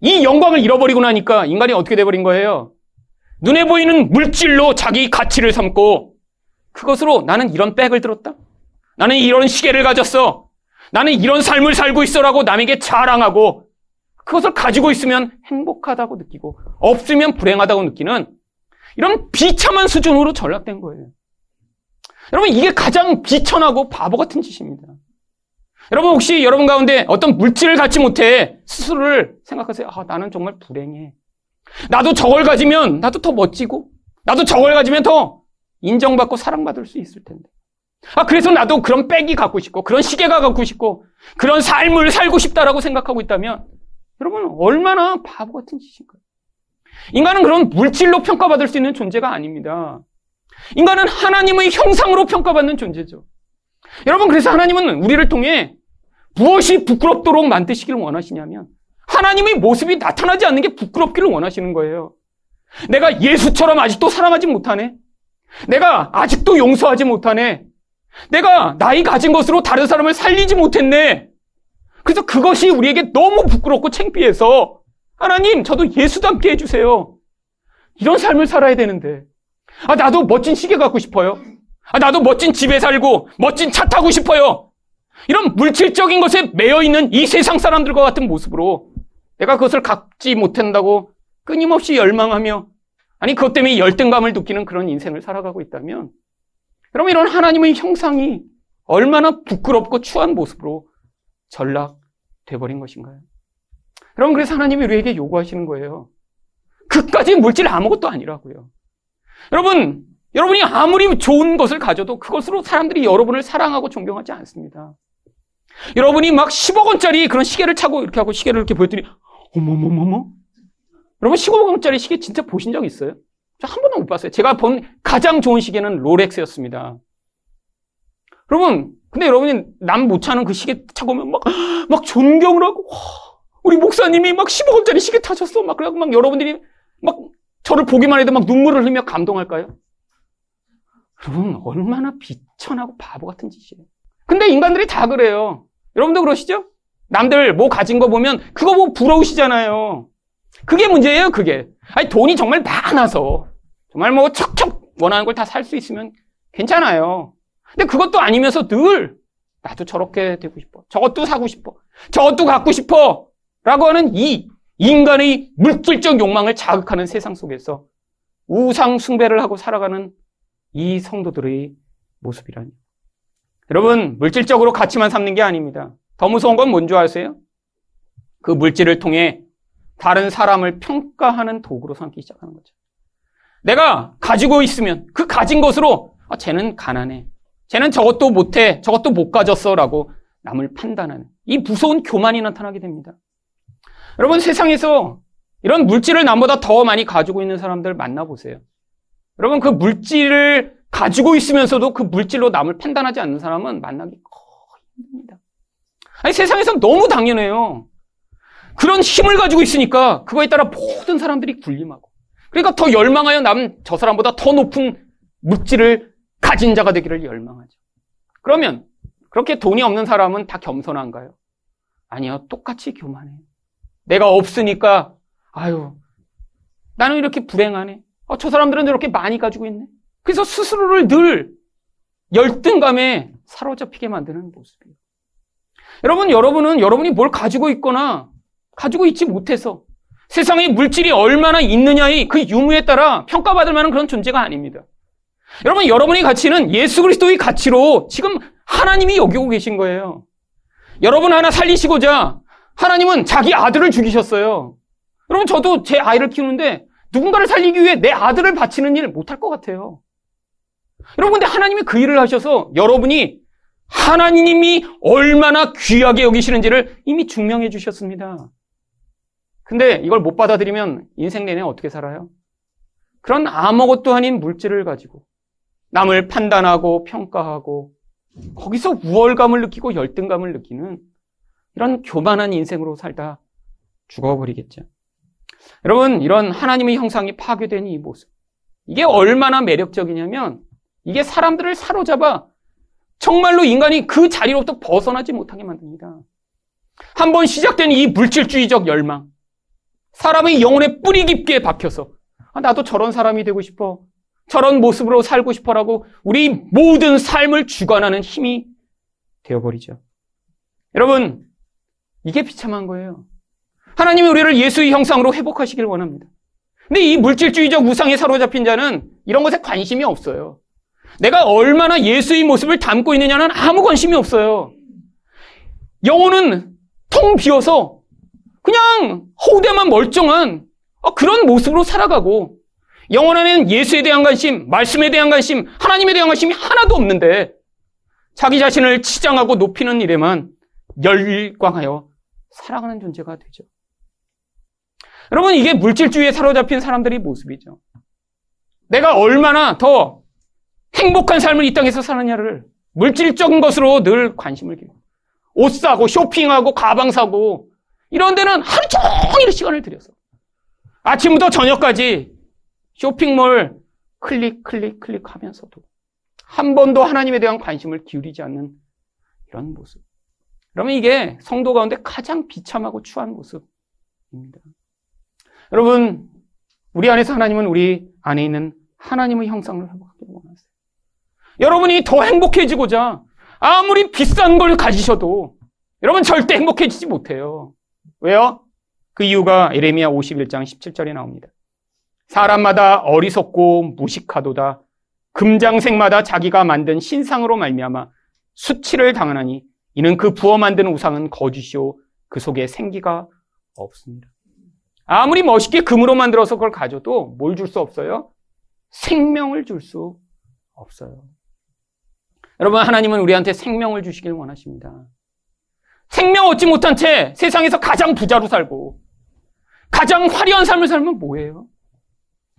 이 영광을 잃어버리고 나니까 인간이 어떻게 돼버린 거예요? 눈에 보이는 물질로 자기 가치를 삼고 그것으로 나는 이런 백을 들었다. 나는 이런 시계를 가졌어. 나는 이런 삶을 살고 있어라고 남에게 자랑하고 그것을 가지고 있으면 행복하다고 느끼고 없으면 불행하다고 느끼는 이런 비참한 수준으로 전락된 거예요. 여러분 이게 가장 비천하고 바보 같은 짓입니다. 여러분 혹시 여러분 가운데 어떤 물질을 갖지 못해 스스로를 생각하세요. 아 나는 정말 불행해. 나도 저걸 가지면 나도 더 멋지고 나도 저걸 가지면 더 인정받고 사랑받을 수 있을 텐데. 아 그래서 나도 그런 백이 갖고 싶고 그런 시계가 갖고 싶고 그런 삶을 살고 싶다라고 생각하고 있다면 여러분 얼마나 바보 같은 짓인가요? 인간은 그런 물질로 평가받을 수 있는 존재가 아닙니다. 인간은 하나님의 형상으로 평가받는 존재죠. 여러분 그래서 하나님은 우리를 통해 무엇이 부끄럽도록 만드시기를 원하시냐면 하나님의 모습이 나타나지 않는 게 부끄럽기를 원하시는 거예요. 내가 예수처럼 아직도 사랑하지 못하네. 내가 아직도 용서하지 못하네. 내가 나이 가진 것으로 다른 사람을 살리지 못했네. 그래서 그것이 우리에게 너무 부끄럽고 창피해서 하나님, 저도 예수 닮게 해주세요. 이런 삶을 살아야 되는데. 아, 나도 멋진 시계 갖고 싶어요. 아, 나도 멋진 집에 살고 멋진 차 타고 싶어요. 이런 물질적인 것에 매여 있는 이 세상 사람들과 같은 모습으로 내가 그것을 갖지 못한다고 끊임없이 열망하며 아니 그것 때문에 열등감을 느끼는 그런 인생을 살아가고 있다면 여러분 이런 하나님의 형상이 얼마나 부끄럽고 추한 모습으로 전락 돼 버린 것인가요? 여러분 그래서 하나님이 우리에게 요구하시는 거예요. 그까지 물질 아무것도 아니라고요. 여러분 여러분이 아무리 좋은 것을 가져도 그것으로 사람들이 여러분을 사랑하고 존경하지 않습니다. 여러분이 막 10억 원짜리 그런 시계를 차고 이렇게 하고 시계를 이렇게 보였더니 어머머머머 여러분 15억 원짜리 시계 진짜 보신 적 있어요? 저 한 번도 못 봤어요. 제가 본 가장 좋은 시계는 롤렉스였습니다. 여러분 근데 여러분이 남 못 차는 그 시계 차고 오면 막, 막 존경을 하고 와, 우리 목사님이 막 10억 원짜리 시계 타셨어. 막 그래갖고 막 여러분들이 막 저를 보기만 해도 막 눈물을 흘리며 감동할까요? 여러분 얼마나 비천하고 바보 같은 짓이에요. 근데 인간들이 다 그래요. 여러분도 그러시죠? 남들 뭐 가진 거 보면 그거 뭐 부러우시잖아요. 그게 문제예요, 그게. 아니 돈이 정말 많아서 정말 뭐 척척 원하는 걸 다 살 수 있으면 괜찮아요. 근데 그것도 아니면서 늘 나도 저렇게 되고 싶어. 저것도 사고 싶어. 저것도 갖고 싶어. 라고 하는 이 인간의 물질적 욕망을 자극하는 세상 속에서 우상 숭배를 하고 살아가는 이 성도들의 모습이라니. 여러분, 물질적으로 가치만 삼는 게 아닙니다. 더 무서운 건 뭔지 아세요? 그 물질을 통해 다른 사람을 평가하는 도구로 삼기 시작하는 거죠. 내가 가지고 있으면 그 가진 것으로 아, 쟤는 가난해. 쟤는 저것도 못해. 저것도 못 가졌어. 라고 남을 판단하는 이 무서운 교만이 나타나게 됩니다. 여러분 세상에서 이런 물질을 남보다 더 많이 가지고 있는 사람들 만나보세요. 여러분 그 물질을 가지고 있으면서도 그 물질로 남을 판단하지 않는 사람은 만나기 거의 힘듭니다. 아니 세상에서 너무 당연해요. 그런 힘을 가지고 있으니까 그거에 따라 모든 사람들이 군림하고 그러니까 더 열망하여 남 저 사람보다 더 높은 물질을 가진 자가 되기를 열망하죠. 그러면 그렇게 돈이 없는 사람은 다 겸손한가요? 아니요. 똑같이 교만해요. 내가 없으니까 아유 나는 이렇게 불행하네. 어, 저 사람들은 저렇게 많이 가지고 있네. 그래서 스스로를 늘 열등감에 사로잡히게 만드는 모습이에요. 여러분, 여러분은 여러분이 뭘 가지고 있거나 가지고 있지 못해서 세상에 물질이 얼마나 있느냐의 그 유무에 따라 평가받을 만한 그런 존재가 아닙니다. 여러분, 여러분의 가치는 예수 그리스도의 가치로 지금 하나님이 여기고 계신 거예요. 여러분 하나 살리시고자 하나님은 자기 아들을 죽이셨어요. 여러분 저도 제 아이를 키우는데 누군가를 살리기 위해 내 아들을 바치는 일을 못할 것 같아요. 여러분 근데 하나님이 그 일을 하셔서 여러분이 하나님이 얼마나 귀하게 여기시는지를 이미 증명해 주셨습니다. 근데 이걸 못 받아들이면 인생 내내 어떻게 살아요? 그런 아무것도 아닌 물질을 가지고 남을 판단하고 평가하고 거기서 우월감을 느끼고 열등감을 느끼는 이런 교만한 인생으로 살다 죽어버리겠죠. 여러분, 이런 하나님의 형상이 파괴된 이 모습. 이게 얼마나 매력적이냐면 이게 사람들을 사로잡아 정말로 인간이 그 자리로부터 벗어나지 못하게 만듭니다. 한번 시작된 이 물질주의적 열망. 사람의 영혼에 뿌리 깊게 박혀서 아, 나도 저런 사람이 되고 싶어. 저런 모습으로 살고 싶어라고 우리 모든 삶을 주관하는 힘이 되어버리죠. 여러분, 이게 비참한 거예요. 하나님이 우리를 예수의 형상으로 회복하시길 원합니다. 근데 이 물질주의적 우상에 사로잡힌 자는 이런 것에 관심이 없어요. 내가 얼마나 예수의 모습을 담고 있느냐는 아무 관심이 없어요. 영혼은 텅 비어서 그냥 허우대만 멀쩡한 그런 모습으로 살아가고 영혼 안에는 예수에 대한 관심, 말씀에 대한 관심, 하나님에 대한 관심이 하나도 없는데 자기 자신을 치장하고 높이는 일에만 열광하여 살아가는 존재가 되죠. 여러분, 이게 물질주의에 사로잡힌 사람들의 모습이죠. 내가 얼마나 더 행복한 삶을 이 땅에서 사느냐를 물질적인 것으로 늘 관심을 기울여. 옷 사고, 쇼핑하고, 가방 사고, 이런 데는 하루 종일 시간을 들여서. 아침부터 저녁까지 쇼핑몰 클릭, 클릭, 클릭 하면서도 한 번도 하나님에 대한 관심을 기울이지 않는 이런 모습. 그러면 이게 성도 가운데 가장 비참하고 추한 모습입니다. 여러분, 우리 안에서 하나님은 우리 안에 있는 하나님의 형상을 회복하기를 원하세요. 여러분이 더 행복해지고자 아무리 비싼 걸 가지셔도 여러분 절대 행복해지지 못해요. 왜요? 그 이유가 에레미야 51장 17절에 나옵니다. 사람마다 어리석고 무식하도다. 금장색마다 자기가 만든 신상으로 말미암아 수치를 당하나니 이는 그 부어 만든 우상은 거짓이요 그 속에 생기가 없습니다. 아무리 멋있게 금으로 만들어서 그걸 가져도 뭘 줄 수 없어요? 생명을 줄 수 없어요. 여러분, 하나님은 우리한테 생명을 주시길 원하십니다. 생명 얻지 못한 채 세상에서 가장 부자로 살고 가장 화려한 삶을 살면 뭐예요?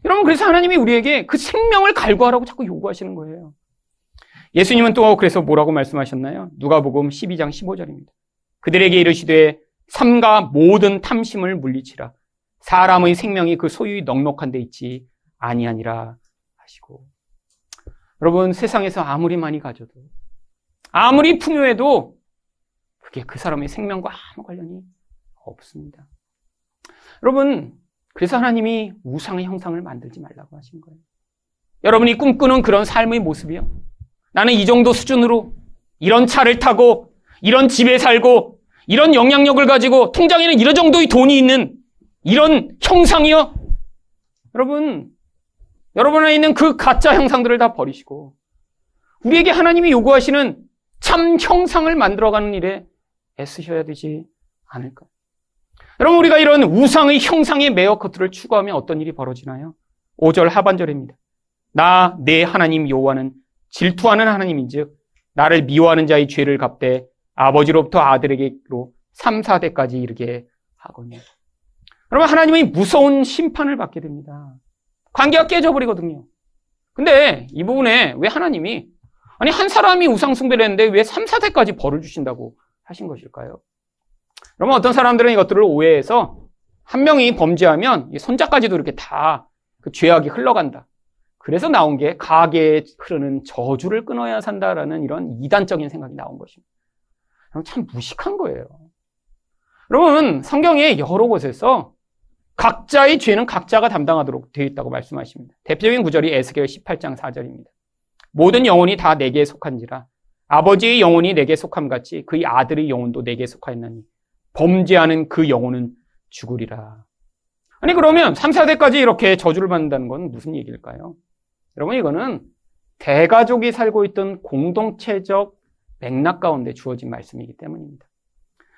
여러분, 그래서 하나님이 우리에게 그 생명을 갈구하라고 자꾸 요구하시는 거예요. 예수님은 또 그래서 뭐라고 말씀하셨나요? 누가복음 12장 15절입니다. 그들에게 이르시되 삼가 모든 탐심을 물리치라. 사람의 생명이 그 소유의 넉넉한 데 있지 아니하니라 하시고. 여러분, 세상에서 아무리 많이 가져도, 아무리 풍요해도, 그게 그 사람의 생명과 아무 관련이 없습니다. 여러분, 그래서 하나님이 우상의 형상을 만들지 말라고 하신 거예요. 여러분이 꿈꾸는 그런 삶의 모습이요. 나는 이 정도 수준으로 이런 차를 타고 이런 집에 살고 이런 영향력을 가지고 통장에는 이런 정도의 돈이 있는 이런 형상이요? 여러분, 여러분 안에 있는 그 가짜 형상들을 다 버리시고 우리에게 하나님이 요구하시는 참 형상을 만들어가는 일에 애쓰셔야 되지 않을까? 여러분 우리가 이런 우상의 형상의 것들을 추구하면 어떤 일이 벌어지나요? 5절 하반절입니다. 나 내 하나님 여호와는 질투하는 하나님인즉 나를 미워하는 자의 죄를 갚되 아버지로부터 아들에게로 3, 4대까지 이르게 하거든요. 여러분, 하나님의 무서운 심판을 받게 됩니다. 관계가 깨져버리거든요. 근데 이 부분에 왜 하나님이, 아니, 한 사람이 우상 숭배를 했는데 왜 3, 4대까지 벌을 주신다고 하신 것일까요? 여러분, 어떤 사람들은 이것들을 오해해서 한 명이 범죄하면 손자까지도 이렇게 다 그 죄악이 흘러간다. 그래서 나온 게 가게에 흐르는 저주를 끊어야 산다라는 이런 이단적인 생각이 나온 것입니다. 참 무식한 거예요. 여러분, 성경에 여러 곳에서 각자의 죄는 각자가 담당하도록 되어 있다고 말씀하십니다. 대표적인 구절이 에스겔 18장 4절입니다. 모든 영혼이 다 내게 속한지라 아버지의 영혼이 내게 속함 같이 그의 아들의 영혼도 내게 속하였나니 범죄하는 그 영혼은 죽으리라. 아니 그러면 3, 4대까지 이렇게 저주를 받는다는 건 무슨 얘기일까요? 여러분 이거는 대가족이 살고 있던 공동체적 맥락 가운데 주어진 말씀이기 때문입니다.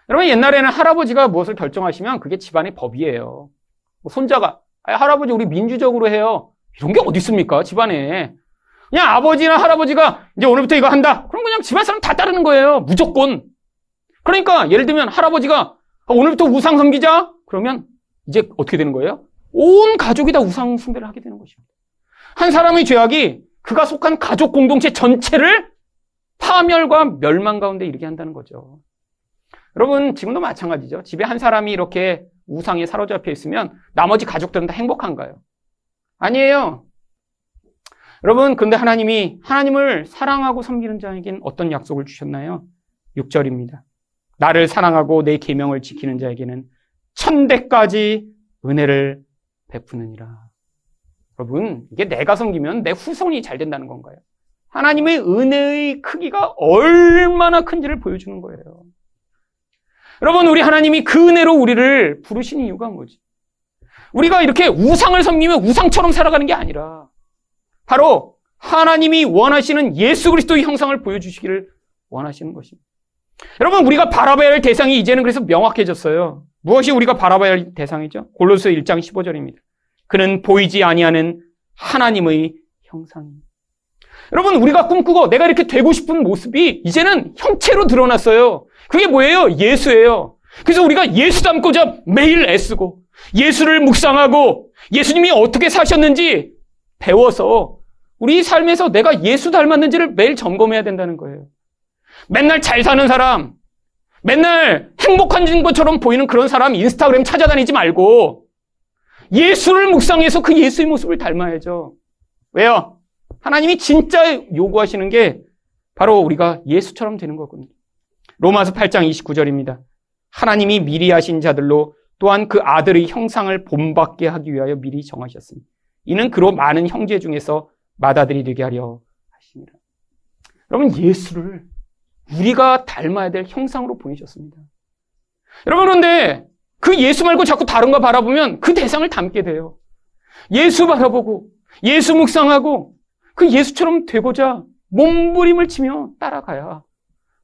여러분 옛날에는 할아버지가 무엇을 결정하시면 그게 집안의 법이에요. 뭐 손자가 할아버지 우리 민주적으로 해요. 이런 게 어디 있습니까 집안에? 그냥 아버지나 할아버지가 이제 오늘부터 이거 한다. 그럼 그냥 집안 사람 다 따르는 거예요. 무조건. 그러니까 예를 들면 할아버지가 오늘부터 우상 섬기자. 그러면 이제 어떻게 되는 거예요? 온 가족이 다 우상 숭배를 하게 되는 것입니다. 한 사람의 죄악이 그가 속한 가족 공동체 전체를 파멸과 멸망 가운데 이르게 한다는 거죠. 여러분, 지금도 마찬가지죠. 집에 한 사람이 이렇게 우상에 사로잡혀 있으면 나머지 가족들은 다 행복한가요? 아니에요. 여러분, 그런데 하나님이 하나님을 사랑하고 섬기는 자에겐 어떤 약속을 주셨나요? 6절입니다. 나를 사랑하고 내 계명을 지키는 자에게는 천대까지 은혜를 베푸느니라. 여러분, 이게 내가 섬기면 내 후손이 잘 된다는 건가요? 하나님의 은혜의 크기가 얼마나 큰지를 보여주는 거예요. 여러분, 우리 하나님이 그 은혜로 우리를 부르신 이유가 뭐지? 우리가 이렇게 우상을 섬기며 우상처럼 살아가는 게 아니라 바로 하나님이 원하시는 예수 그리스도의 형상을 보여주시기를 원하시는 것입니다. 여러분, 우리가 바라봐야 할 대상이 이제는 그래서 명확해졌어요. 무엇이 우리가 바라봐야 할 대상이죠? 골로새 1장 15절입니다. 그는 보이지 아니하는 하나님의 형상입니다. 여러분, 우리가 꿈꾸고 내가 이렇게 되고 싶은 모습이 이제는 형체로 드러났어요. 그게 뭐예요? 예수예요. 그래서 우리가 예수 닮고자 매일 애쓰고 예수를 묵상하고 예수님이 어떻게 사셨는지 배워서 우리 삶에서 내가 예수 닮았는지를 매일 점검해야 된다는 거예요. 맨날 잘 사는 사람, 맨날 행복한 것처럼 보이는 그런 사람 인스타그램 찾아다니지 말고 예수를 묵상해서 그 예수의 모습을 닮아야죠. 왜요? 하나님이 진짜 요구하시는 게 바로 우리가 예수처럼 되는 거거든요. 로마서 8장 29절입니다. 하나님이 미리 하신 자들로 또한 그 아들의 형상을 본받게 하기 위하여 미리 정하셨으니 이는 그로 많은 형제 중에서 맏아들이 되게 하려 하시니라. 여러분 예수를 우리가 닮아야 될 형상으로 보내셨습니다. 여러분 그런데 그 예수 말고 자꾸 다른 거 바라보면 그 대상을 닮게 돼요. 예수 바라보고 예수 묵상하고 그 예수처럼 되고자 몸부림을 치며 따라가야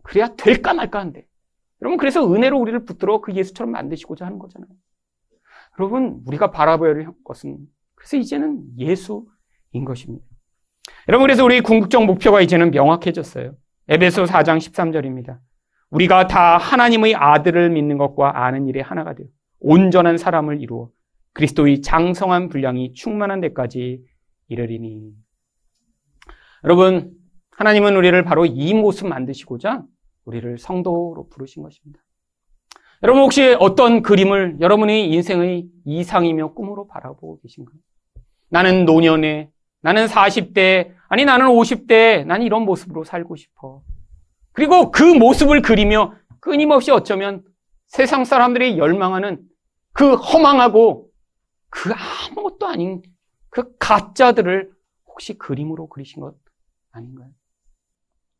그래야 될까 말까 한데. 여러분 그래서 은혜로 우리를 붙들어 그 예수처럼 만드시고자 하는 거잖아요. 여러분 우리가 바라봐야 할 것은 그래서 이제는 예수인 것입니다. 여러분 그래서 우리 궁극적 목표가 이제는 명확해졌어요. 에베소 4장 13절입니다. 우리가 다 하나님의 아들을 믿는 것과 아는 일에 하나가 되어 온전한 사람을 이루어 그리스도의 장성한 분량이 충만한 데까지 이르리니. 여러분, 하나님은 우리를 바로 이 모습 만드시고자 우리를 성도로 부르신 것입니다. 여러분 혹시 어떤 그림을 여러분의 인생의 이상이며 꿈으로 바라보고 계신가요? 나는 노년에, 나는 40대, 아니 나는 50대, 난 이런 모습으로 살고 싶어. 그리고 그 모습을 그리며 끊임없이 어쩌면 세상 사람들이 열망하는 그 허망하고 그 아무것도 아닌 그 가짜들을 혹시 그림으로 그리신 것 아닌가요?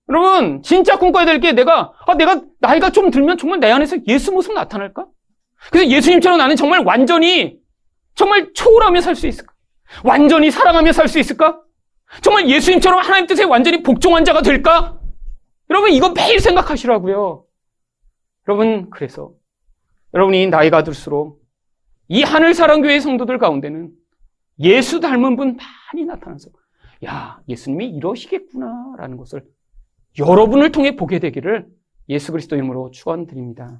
여러분, 진짜 꿈꿔야 될 게 내가, 아, 내가 나이가 좀 들면 정말 내 안에서 예수 모습 나타날까? 그래서 예수님처럼 나는 정말 완전히, 정말 초월하며 살 수 있을까? 완전히 사랑하며 살 수 있을까? 정말 예수님처럼 하나님 뜻에 완전히 복종한 자가 될까? 여러분, 이거 매일 생각하시라고요. 여러분, 그래서 여러분이 나이가 들수록 이 하늘 사랑교회 성도들 가운데는 예수 닮은 분 많이 나타나서 야, 예수님이 이러시겠구나라는 것을 여러분을 통해 보게 되기를 예수 그리스도 이름으로 축원드립니다.